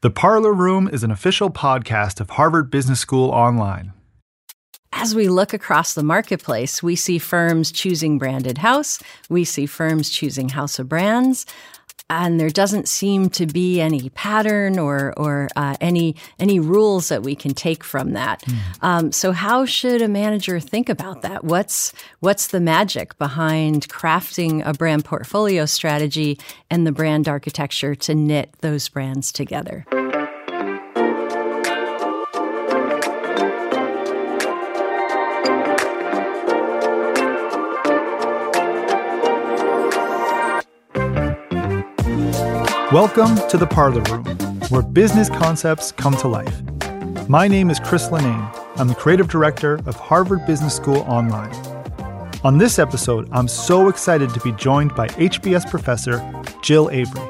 The Parlor Room is an official podcast of Harvard Business School Online. As we look across the marketplace, we see firms choosing branded house, we see firms choosing house of brands, and there doesn't seem to be any pattern or or uh, any any rules that we can take from that. Mm. Um, so, how should a manager think about that? What's what's the magic behind crafting a brand portfolio strategy and the brand architecture to knit those brands together? Welcome to the Parlor Room, where business concepts come to life. My name is Chris Linnane. I'm the creative director of Harvard Business School Online. On this episode, I'm so excited to be joined by HBS professor Jill Avery.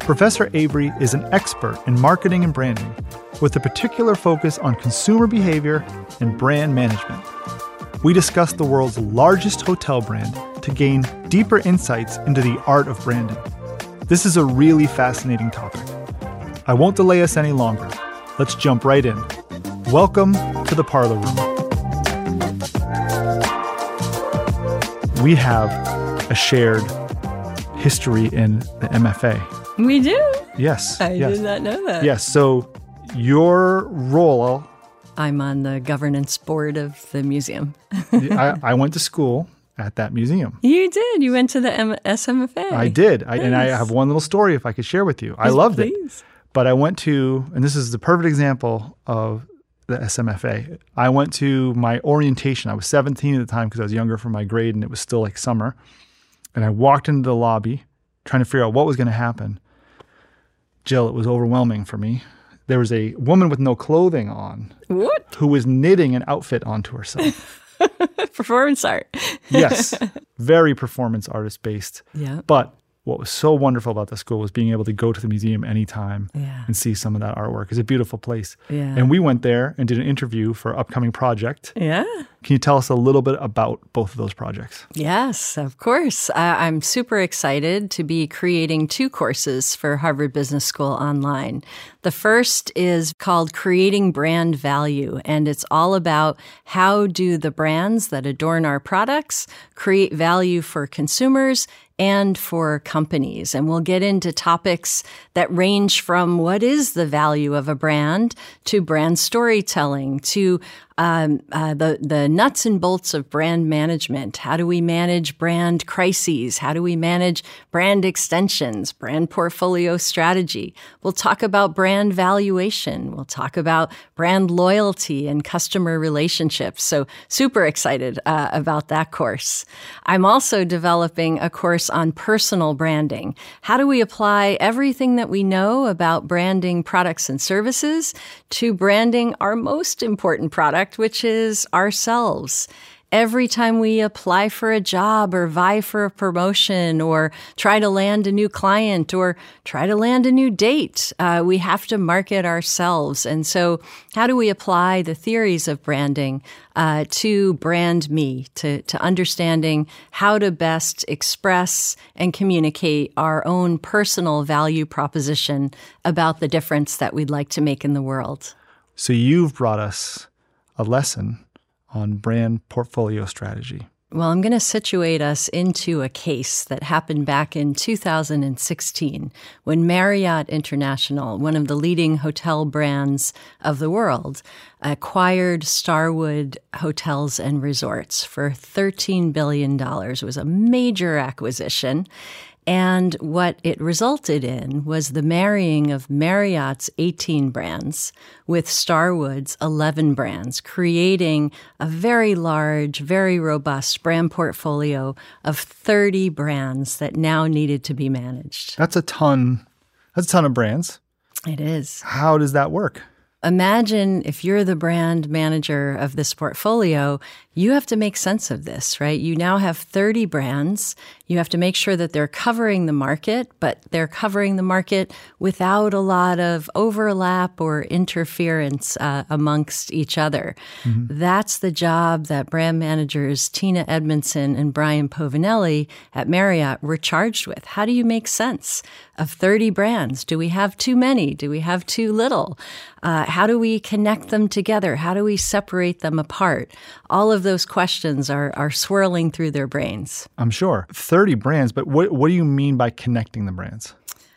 Professor Avery is an expert in marketing and branding, with a particular focus on consumer behavior and brand management. We discuss the world's largest hotel brand to gain deeper insights into the art of branding. This is a really fascinating topic. I won't delay us any longer. Let's jump right in. Welcome to the Parlor Room. We have a shared history in the MFA. We do? Yes. I yes. did not know that. Yes. So your role. I'm on the governance board of the museum. I, I went to school at that museum. You did. You went to the M- SMFA. I did. I, and I have one little story if I could share with you. I loved please. it. But I went to, and this is the perfect example of the SMFA. I went to my orientation. I was 17 at the time because I was younger for my grade and it was still like summer. And I walked into the lobby trying to figure out what was going to happen. Jill, it was overwhelming for me. There was a woman with no clothing on. What? Who was knitting an outfit onto herself. performance art. yes, very performance artist based. Yeah. But what was so wonderful about the school was being able to go to the museum anytime yeah. and see some of that artwork. It's a beautiful place. Yeah. And we went there and did an interview for upcoming project. Yeah. Can you tell us a little bit about both of those projects? Yes, of course. Uh, I'm super excited to be creating two courses for Harvard Business School online. The first is called Creating Brand Value, and it's all about how do the brands that adorn our products create value for consumers and for companies. And we'll get into topics that range from what is the value of a brand to brand storytelling to um, uh, the the nuts and bolts of brand management. How do we manage brand crises? How do we manage brand extensions? Brand portfolio strategy. We'll talk about brand valuation. We'll talk about brand loyalty and customer relationships. So super excited uh, about that course. I'm also developing a course on personal branding. How do we apply everything that we know about branding products and services to branding our most important product? Product, which is ourselves. Every time we apply for a job or vie for a promotion or try to land a new client or try to land a new date, uh, we have to market ourselves. And so, how do we apply the theories of branding uh, to brand me, to, to understanding how to best express and communicate our own personal value proposition about the difference that we'd like to make in the world? So, you've brought us a lesson on brand portfolio strategy. Well, I'm going to situate us into a case that happened back in 2016 when Marriott International, one of the leading hotel brands of the world, acquired Starwood Hotels and Resorts for $13 billion. It was a major acquisition. And what it resulted in was the marrying of Marriott's 18 brands with Starwood's 11 brands, creating a very large, very robust brand portfolio of 30 brands that now needed to be managed. That's a ton. That's a ton of brands. It is. How does that work? imagine if you're the brand manager of this portfolio, you have to make sense of this, right? You now have 30 brands. You have to make sure that they're covering the market, but they're covering the market without a lot of overlap or interference uh, amongst each other. Mm-hmm. That's the job that brand managers Tina Edmundson and Brian Povinelli at Marriott were charged with. How do you make sense of 30 brands? Do we have too many? Do we have too little? Uh, how do we connect them together? How do we separate them apart? All of those questions are, are swirling through their brains. I'm sure. 30 brands, but what, what do you mean by connecting the brands?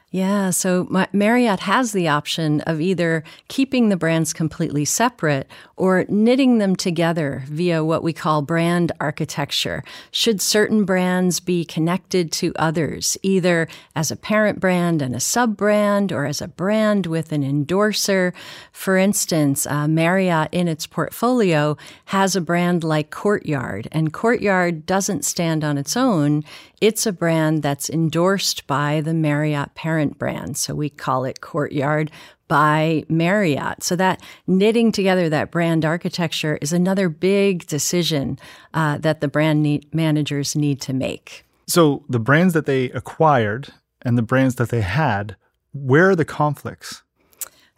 Yeah, so Marriott has the option of either keeping the brands completely separate or knitting them together via what we call brand architecture. Should certain brands be connected to others, either as a parent brand and a sub brand or as a brand with an endorser? For instance, uh, Marriott in its portfolio has a brand like Courtyard, and Courtyard doesn't stand on its own. It's a brand that's endorsed by the Marriott parent brand. So we call it Courtyard by Marriott. So that knitting together that brand architecture is another big decision uh, that the brand need, managers need to make. So the brands that they acquired and the brands that they had, where are the conflicts?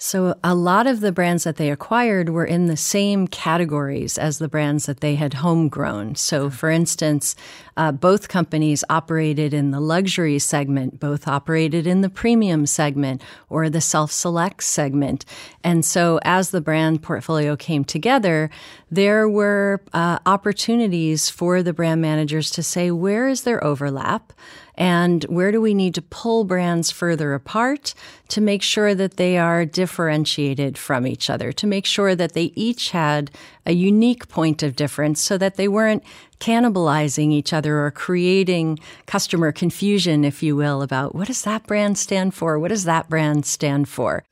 So, a lot of the brands that they acquired were in the same categories as the brands that they had homegrown. So, for instance, uh, both companies operated in the luxury segment, both operated in the premium segment or the self select segment. And so, as the brand portfolio came together, there were uh, opportunities for the brand managers to say, where is there overlap? And where do we need to pull brands further apart to make sure that they are differentiated from each other, to make sure that they each had a unique point of difference so that they weren't cannibalizing each other or creating customer confusion, if you will, about what does that brand stand for? What does that brand stand for?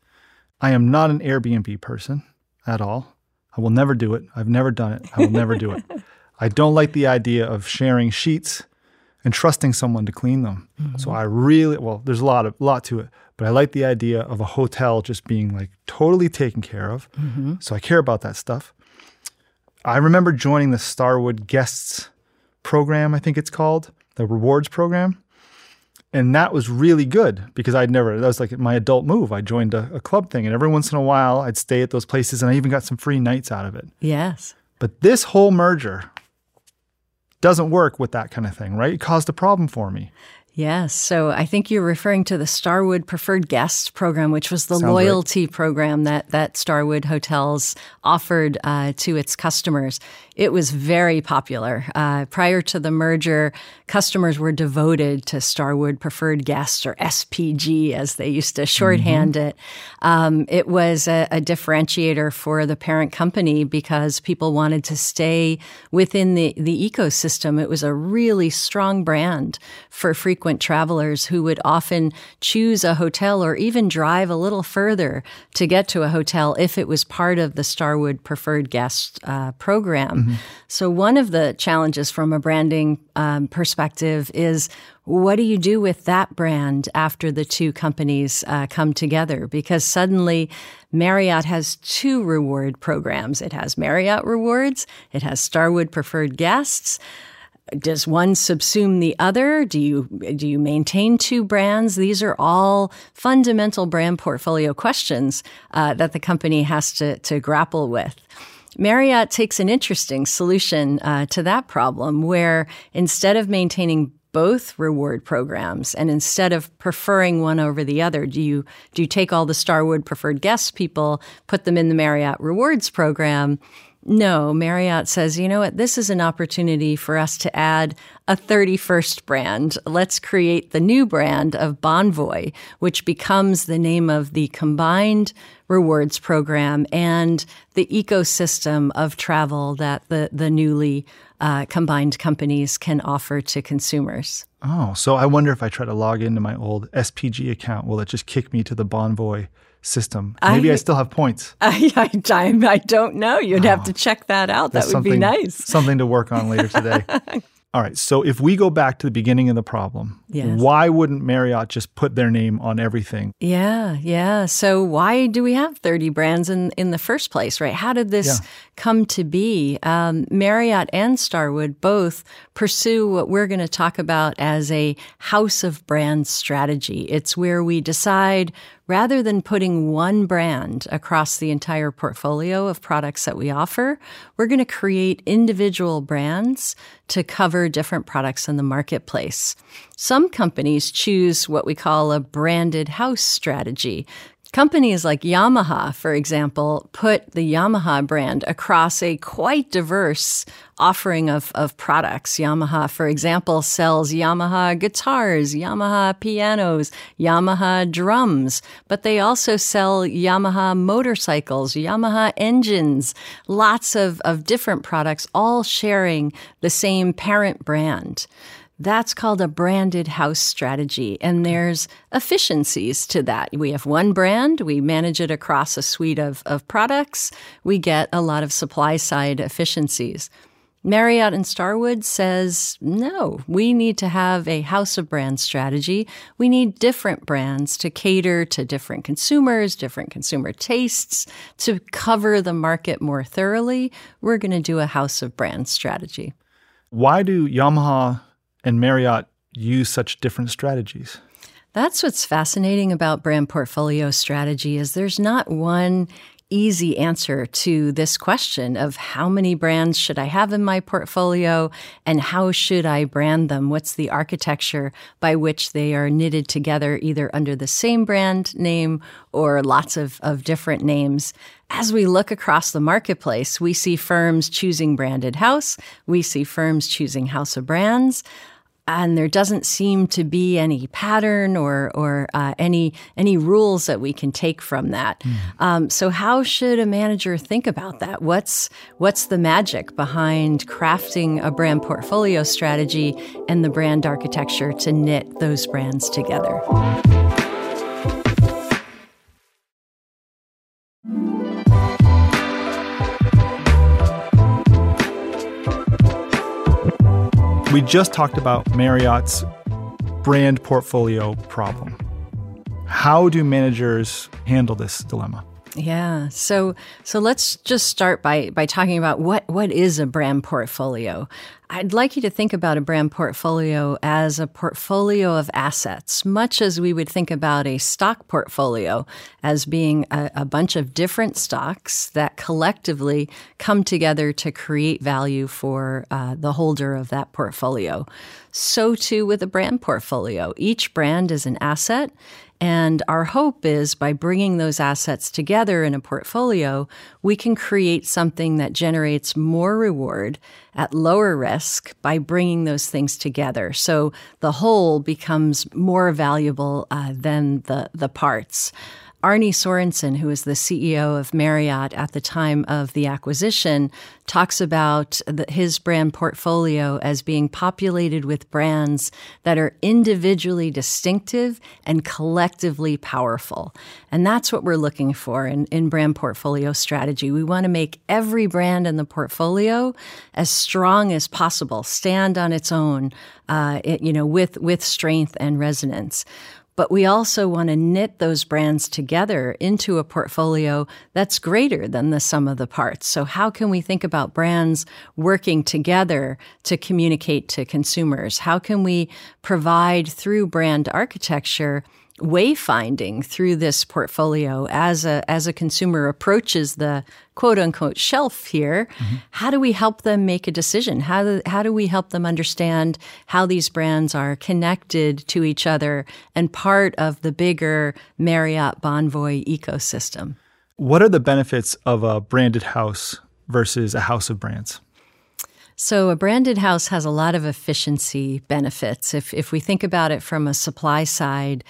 I am not an Airbnb person at all. I will never do it. I've never done it. I will never do it. I don't like the idea of sharing sheets and trusting someone to clean them. Mm-hmm. So I really well, there's a lot of lot to it, but I like the idea of a hotel just being like totally taken care of. Mm-hmm. So I care about that stuff. I remember joining the Starwood Guests program, I think it's called, the rewards program. And that was really good because I'd never, that was like my adult move. I joined a, a club thing, and every once in a while I'd stay at those places and I even got some free nights out of it. Yes. But this whole merger doesn't work with that kind of thing, right? It caused a problem for me. Yes. So I think you're referring to the Starwood Preferred Guest program, which was the Sounds loyalty right. program that, that Starwood Hotels offered uh, to its customers. It was very popular. Uh, prior to the merger, customers were devoted to Starwood Preferred Guests or SPG, as they used to shorthand mm-hmm. it. Um, it was a, a, differentiator for the parent company because people wanted to stay within the, the ecosystem. It was a really strong brand for frequent travelers who would often choose a hotel or even drive a little further to get to a hotel if it was part of the Starwood Preferred Guest uh, program. Mm-hmm. So, one of the challenges from a branding um, perspective is what do you do with that brand after the two companies uh, come together? Because suddenly Marriott has two reward programs. It has Marriott Rewards, it has Starwood Preferred Guests. Does one subsume the other? Do you do you maintain two brands? These are all fundamental brand portfolio questions uh, that the company has to to grapple with. Marriott takes an interesting solution uh, to that problem where instead of maintaining both reward programs and instead of preferring one over the other do you do you take all the starwood preferred guests people put them in the marriott rewards program no, Marriott says, you know what, this is an opportunity for us to add a 31st brand. Let's create the new brand of Bonvoy, which becomes the name of the combined rewards program and the ecosystem of travel that the, the newly uh, combined companies can offer to consumers. Oh, so I wonder if I try to log into my old SPG account, will it just kick me to the Bonvoy system. Maybe I, I still have points. I, I, I don't know. You'd oh, have to check that out. That would be nice. Something to work on later today. All right. So if we go back to the beginning of the problem, yes. why wouldn't Marriott just put their name on everything? Yeah, yeah. So why do we have 30 brands in, in the first place, right? How did this yeah. come to be? Um, Marriott and Starwood both pursue what we're going to talk about as a house of brands strategy. It's where we decide rather than putting one brand across the entire portfolio of products that we offer, we're going to create individual brands to cover different products in the marketplace. Some companies choose what we call a branded house strategy. Companies like Yamaha, for example, put the Yamaha brand across a quite diverse offering of, of products. Yamaha, for example, sells Yamaha guitars, Yamaha pianos, Yamaha drums, but they also sell Yamaha motorcycles, Yamaha engines, lots of, of different products, all sharing the same parent brand. That's called a branded house strategy. And there's efficiencies to that. We have one brand, we manage it across a suite of, of products, we get a lot of supply side efficiencies. Marriott and Starwood says, no, we need to have a house of brands strategy. We need different brands to cater to different consumers, different consumer tastes, to cover the market more thoroughly. We're going to do a house of brands strategy. Why do Yamaha and Marriott use such different strategies? That's what's fascinating about brand portfolio strategy is there's not one easy answer to this question of how many brands should I have in my portfolio and how should I brand them? What's the architecture by which they are knitted together either under the same brand name or lots of, of different names? As we look across the marketplace, we see firms choosing branded house. We see firms choosing house of brands and there doesn't seem to be any pattern or or uh, any any rules that we can take from that. Mm. Um, so how should a manager think about that? What's what's the magic behind crafting a brand portfolio strategy and the brand architecture to knit those brands together? We just talked about Marriott's brand portfolio problem. How do managers handle this dilemma? Yeah. So so let's just start by by talking about what what is a brand portfolio. I'd like you to think about a brand portfolio as a portfolio of assets, much as we would think about a stock portfolio as being a, a, bunch of different stocks that collectively come together to create value for uh, the holder of that portfolio. So, too, with a brand portfolio. Each brand is an asset and our hope is by bringing those assets together in a portfolio, we can create something that generates more reward at lower risk by bringing those things together. So the whole becomes more valuable uh, than the, the parts. Arne Sorenson, who was the CEO of Marriott at the time of the acquisition, talks about the, his brand portfolio as being populated with brands that are individually distinctive and collectively powerful. And that's what we're looking for in, in brand portfolio strategy. We want to make every brand in the portfolio as strong as possible, stand on its own, uh, it, you know, with, with strength and resonance but we also want to knit those brands together into a portfolio that's greater than the sum of the parts. So how can we think about brands working together to communicate to consumers? How can we provide through brand architecture wayfinding through this portfolio as a as a consumer approaches the quote unquote shelf here mm-hmm. how do we help them make a decision how do, how do we help them understand how these brands are connected to each other and part of the bigger Marriott Bonvoy ecosystem what are the benefits of a branded house versus a house of brands so a branded house has a lot of efficiency benefits. If if we think about it from a supply side,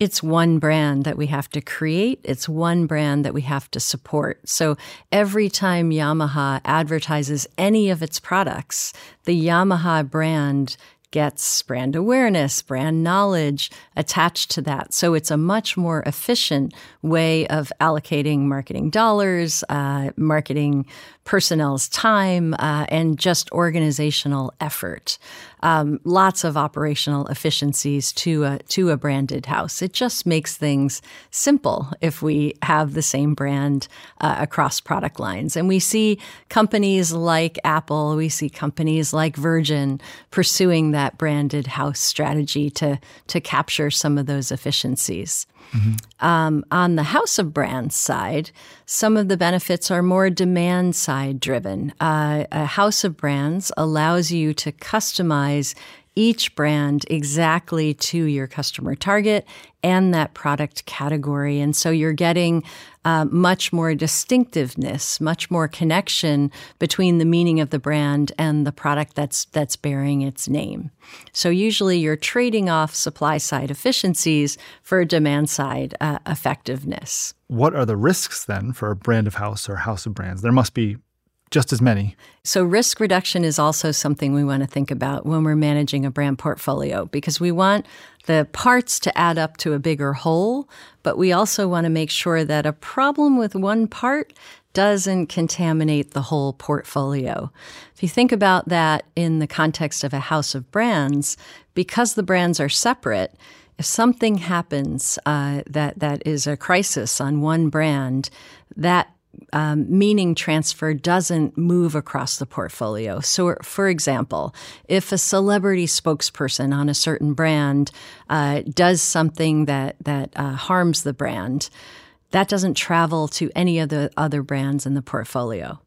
it's one brand that we have to create. It's one brand that we have to support. So every time Yamaha advertises any of its products, the Yamaha brand gets brand awareness, brand knowledge attached to that. So it's a much more efficient way of allocating marketing dollars, uh, marketing personnel's time, uh, and just organizational effort. Um, lots of operational efficiencies to a, to a branded house. It just makes things simple if we have the same brand uh, across product lines. And we see companies like Apple, we see companies like Virgin pursuing that branded house strategy to, to capture some of those efficiencies. Mm-hmm. Um, on the House of Brands side, some of the benefits are more demand side driven. Uh, a House of Brands allows you to customize each brand exactly to your customer target and that product category. And so you're getting uh, much more distinctiveness, much more connection between the meaning of the brand and the product that's that's bearing its name. So usually you're trading off supply side efficiencies for demand side uh, effectiveness. What are the risks then for a brand of house or house of brands? There must be just as many. So, risk reduction is also something we want to think about when we're managing a brand portfolio because we want the parts to add up to a bigger whole, but we also want to make sure that a problem with one part doesn't contaminate the whole portfolio. If you think about that in the context of a house of brands, because the brands are separate, if something happens uh, that that is a crisis on one brand, that um, meaning transfer doesn't move across the portfolio. So, for example, if a celebrity spokesperson on a certain brand uh, does something that that uh, harms the brand, that doesn't travel to any of the other brands in the portfolio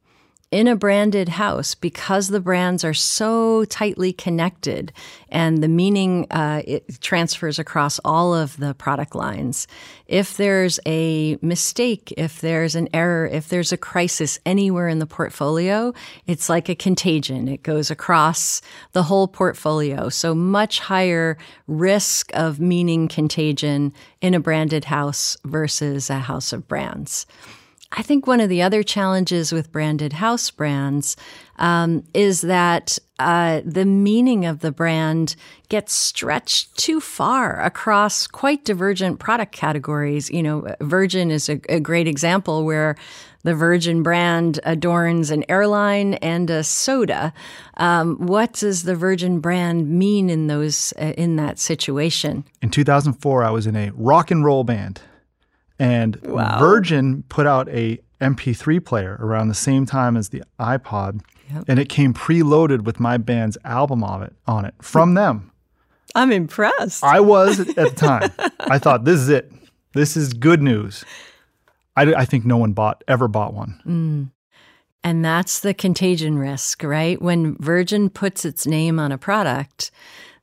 in a branded house because the brands are so tightly connected and the meaning uh, it transfers across all of the product lines. If there's a mistake, if there's an error, if there's a crisis anywhere in the portfolio, it's like a contagion. It goes across the whole portfolio. So much higher risk of meaning contagion in a branded house versus a house of brands. I think one of the other challenges with branded house brands um, is that uh, the meaning of the brand gets stretched too far across quite divergent product categories. You know, Virgin is a, a great example where the Virgin brand adorns an airline and a soda. Um, what does the Virgin brand mean in those uh, in that situation? In 2004, I was in a rock and roll band. And wow. Virgin put out a MP3 player around the same time as the iPod, yep. and it came preloaded with my band's album of it on it from them. I'm impressed. I was at the time. I thought this is it. This is good news. I, I think no one bought ever bought one. Mm. And that's the contagion risk, right? When Virgin puts its name on a product,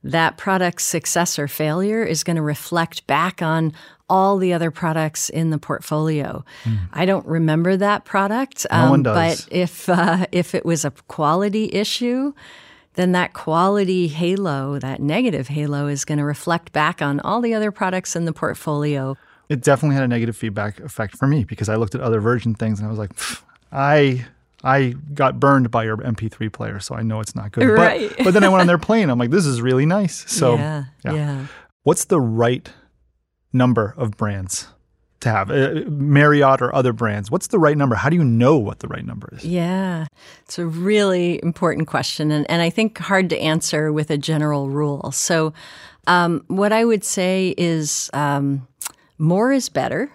that product's success or failure is going to reflect back on all the other products in the portfolio. Mm. I don't remember that product, um, no one does. but if uh, if it was a quality issue, then that quality halo, that negative halo, is going to reflect back on all the other products in the portfolio. It definitely had a negative feedback effect for me because I looked at other Virgin things and I was like, I I got burned by your MP3 player, so I know it's not good. Right. But, but then I went on their plane. I'm like, this is really nice. So, yeah, yeah. yeah. What's the right number of brands to have? Uh, Marriott or other brands. What's the right number? How do you know what the right number is? Yeah, it's a really important question, and, and I think hard to answer with a general rule. So, um, what I would say is um, more is better,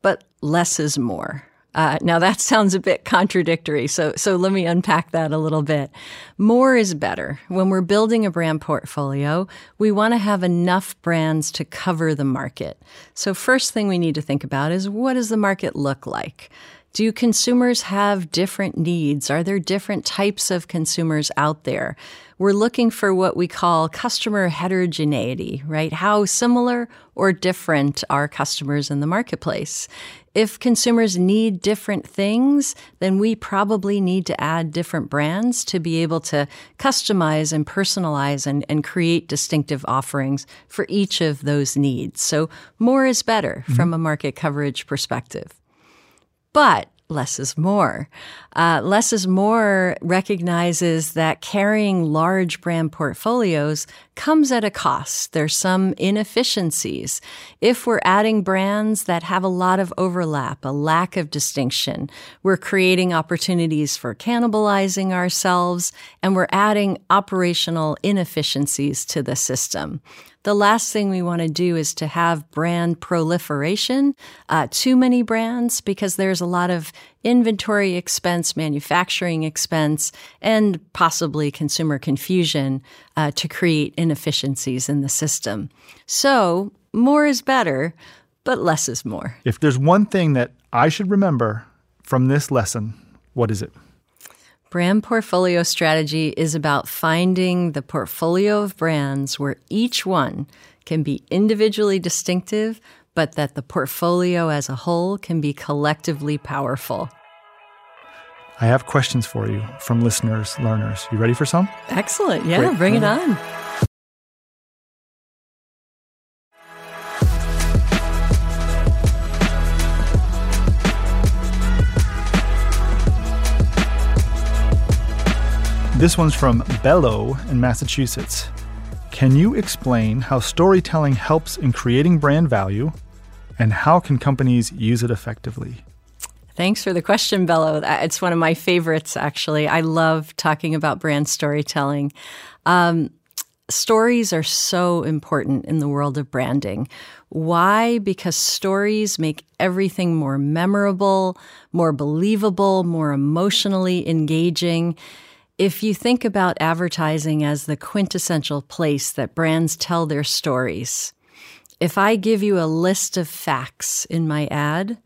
but less is more. Uh, now that sounds a bit contradictory, so so let me unpack that a little bit. More is better. When we're building a brand portfolio, we want to have enough brands to cover the market. So first thing we need to think about is what does the market look like? Do consumers have different needs? Are there different types of consumers out there? We're looking for what we call customer heterogeneity, right? How similar or different are customers in the marketplace? If consumers need different things, then we probably need to add different brands to be able to customize and personalize and, and create distinctive offerings for each of those needs. So more is better mm-hmm. from a market coverage perspective. But less is more. Uh, less is more recognizes that carrying large brand portfolios comes at a cost. There's some inefficiencies. If we're adding brands that have a lot of overlap, a lack of distinction, we're creating opportunities for cannibalizing ourselves and we're adding operational inefficiencies to the system. The last thing we want to do is to have brand proliferation, uh, too many brands, because there's a lot of inventory expense, manufacturing expense, and possibly consumer confusion uh, to create inefficiencies in the system. So, more is better, but less is more. If there's one thing that I should remember from this lesson, what is it? Brand portfolio strategy is about finding the portfolio of brands where each one can be individually distinctive, but that the portfolio as a whole can be collectively powerful. I have questions for you from listeners, learners. You ready for some? Excellent. Yeah, Great. bring it on. This one's from Bello in Massachusetts. Can you explain how storytelling helps in creating brand value and how can companies use it effectively? Thanks for the question, Bello. It's one of my favorites, actually. I love talking about brand storytelling. Um, stories are so important in the world of branding. Why? Because stories make everything more memorable, more believable, more emotionally engaging. If you think about advertising as the quintessential place that brands tell their stories, if I give you a list of facts in my ad,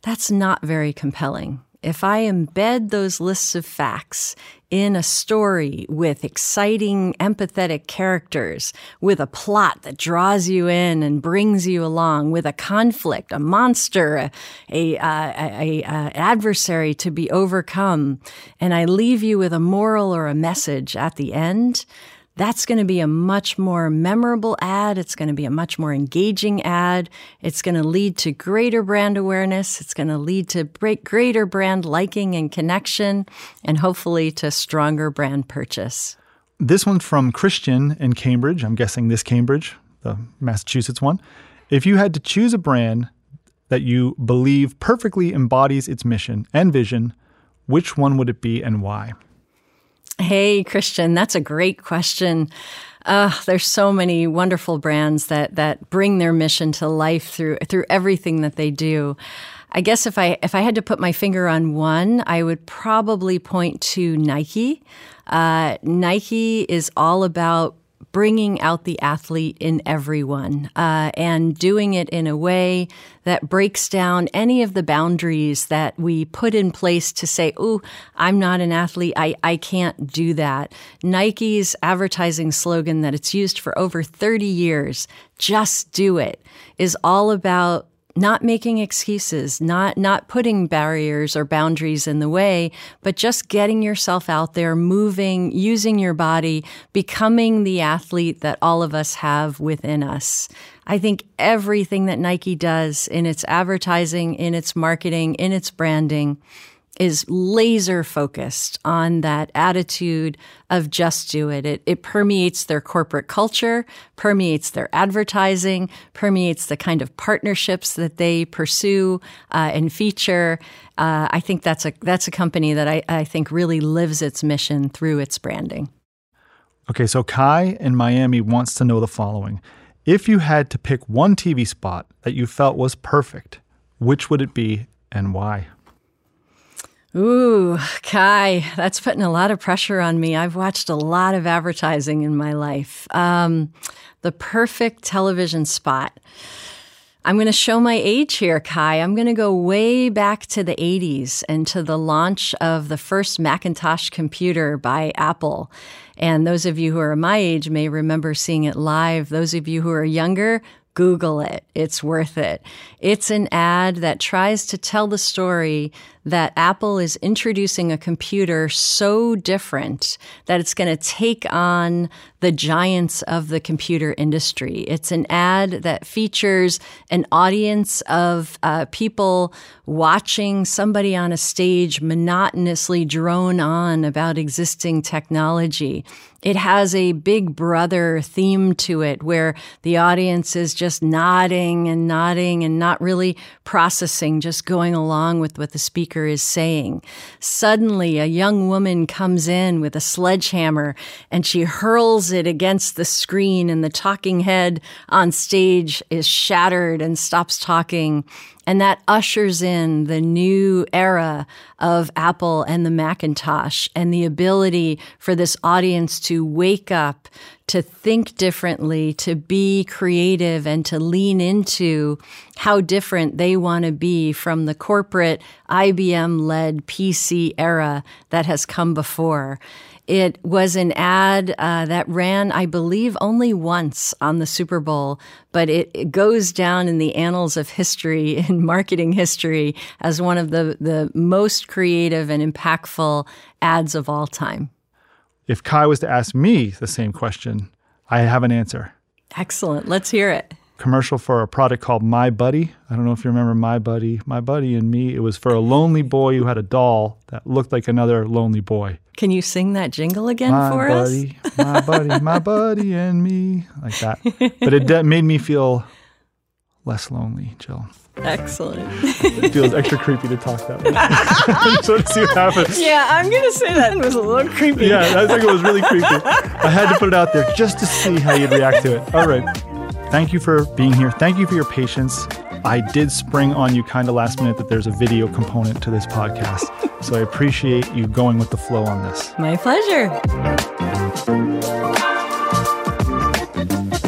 that's not very compelling if I embed those lists of facts in a story with exciting, empathetic characters, with a plot that draws you in and brings you along, with a conflict, a monster, a, a, a, a adversary to be overcome, and I leave you with a moral or a message at the end, that's going to be a much more memorable ad. It's going to be a much more engaging ad. It's going to lead to greater brand awareness. It's going to lead to greater brand liking and connection, and hopefully to stronger brand purchase. This one's from Christian in Cambridge. I'm guessing this Cambridge, the Massachusetts one. If you had to choose a brand that you believe perfectly embodies its mission and vision, which one would it be and why? Hey, Christian, that's a great question. Uh, there's so many wonderful brands that that bring their mission to life through through everything that they do. I guess if I if I had to put my finger on one, I would probably point to Nike. Uh, Nike is all about bringing out the athlete in everyone uh, and doing it in a way that breaks down any of the boundaries that we put in place to say, oh, I'm not an athlete. I, I can't do that. Nike's advertising slogan that it's used for over 30 years, just do it, is all about not making excuses, not not putting barriers or boundaries in the way, but just getting yourself out there, moving, using your body, becoming the athlete that all of us have within us. I think everything that Nike does in its advertising, in its marketing, in its branding is laser focused on that attitude of just do it. it. It permeates their corporate culture, permeates their advertising, permeates the kind of partnerships that they pursue uh, and feature. Uh, I think that's a that's a company that I, I think really lives its mission through its branding. Okay, so Kai in Miami wants to know the following. If you had to pick one TV spot that you felt was perfect, which would it be and why? Ooh, Kai, that's putting a lot of pressure on me. I've watched a lot of advertising in my life. Um, the perfect television spot. I'm going to show my age here, Kai. I'm going to go way back to the 80s and to the launch of the first Macintosh computer by Apple. And those of you who are my age may remember seeing it live. Those of you who are younger Google it. It's worth it. It's an ad that tries to tell the story that Apple is introducing a computer so different that it's going to take on the giants of the computer industry. It's an ad that features an audience of uh, people watching somebody on a stage monotonously drone on about existing technology. It has a big brother theme to it where the audience is just nodding and nodding and not really processing, just going along with what the speaker is saying. Suddenly, a young woman comes in with a sledgehammer and she hurls it against the screen, and the talking head on stage is shattered and stops talking. And that ushers in the new era of Apple and the Macintosh and the ability for this audience to wake up, to think differently, to be creative, and to lean into how different they want to be from the corporate IBM led PC era that has come before. It was an ad uh, that ran, I believe, only once on the Super Bowl, but it, it, goes down in the annals of history, in marketing history, as one of the, the most creative and impactful ads of all time. If Kai was to ask me the same question, I have an answer. Excellent. Let's hear it commercial for a product called My Buddy. I don't know if you remember My Buddy, My Buddy and Me. It was for a lonely boy who had a doll that looked like another lonely boy. Can you sing that jingle again my for buddy, us? My buddy, my buddy and me, like that. But it de- made me feel less lonely, Jill. Excellent. it feels extra creepy to talk that way. sort of see what happens. Yeah, I'm gonna say that was a little creepy. Yeah, I think it was really creepy. I had to put it out there just to see how you'd react to it. All right. Thank you for being here. Thank you for your patience. I did spring on you kind of last minute that there's a video component to this podcast. so I appreciate you going with the flow on this. My pleasure.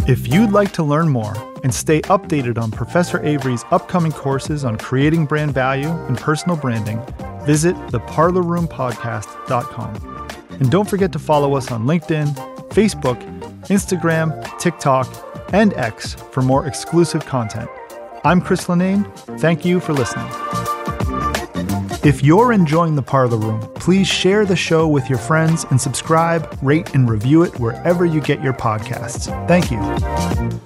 If you'd like to learn more and stay updated on Professor Avery's upcoming courses on creating brand value and personal branding, visit theparlorroompodcast.com. And don't forget to follow us on LinkedIn, Facebook, Instagram, TikTok, and X for more exclusive content. I'm Chris Linnane. Thank you for listening. If you're enjoying the Parlor Room, please share the show with your friends and subscribe, rate, and review it wherever you get your podcasts. Thank you.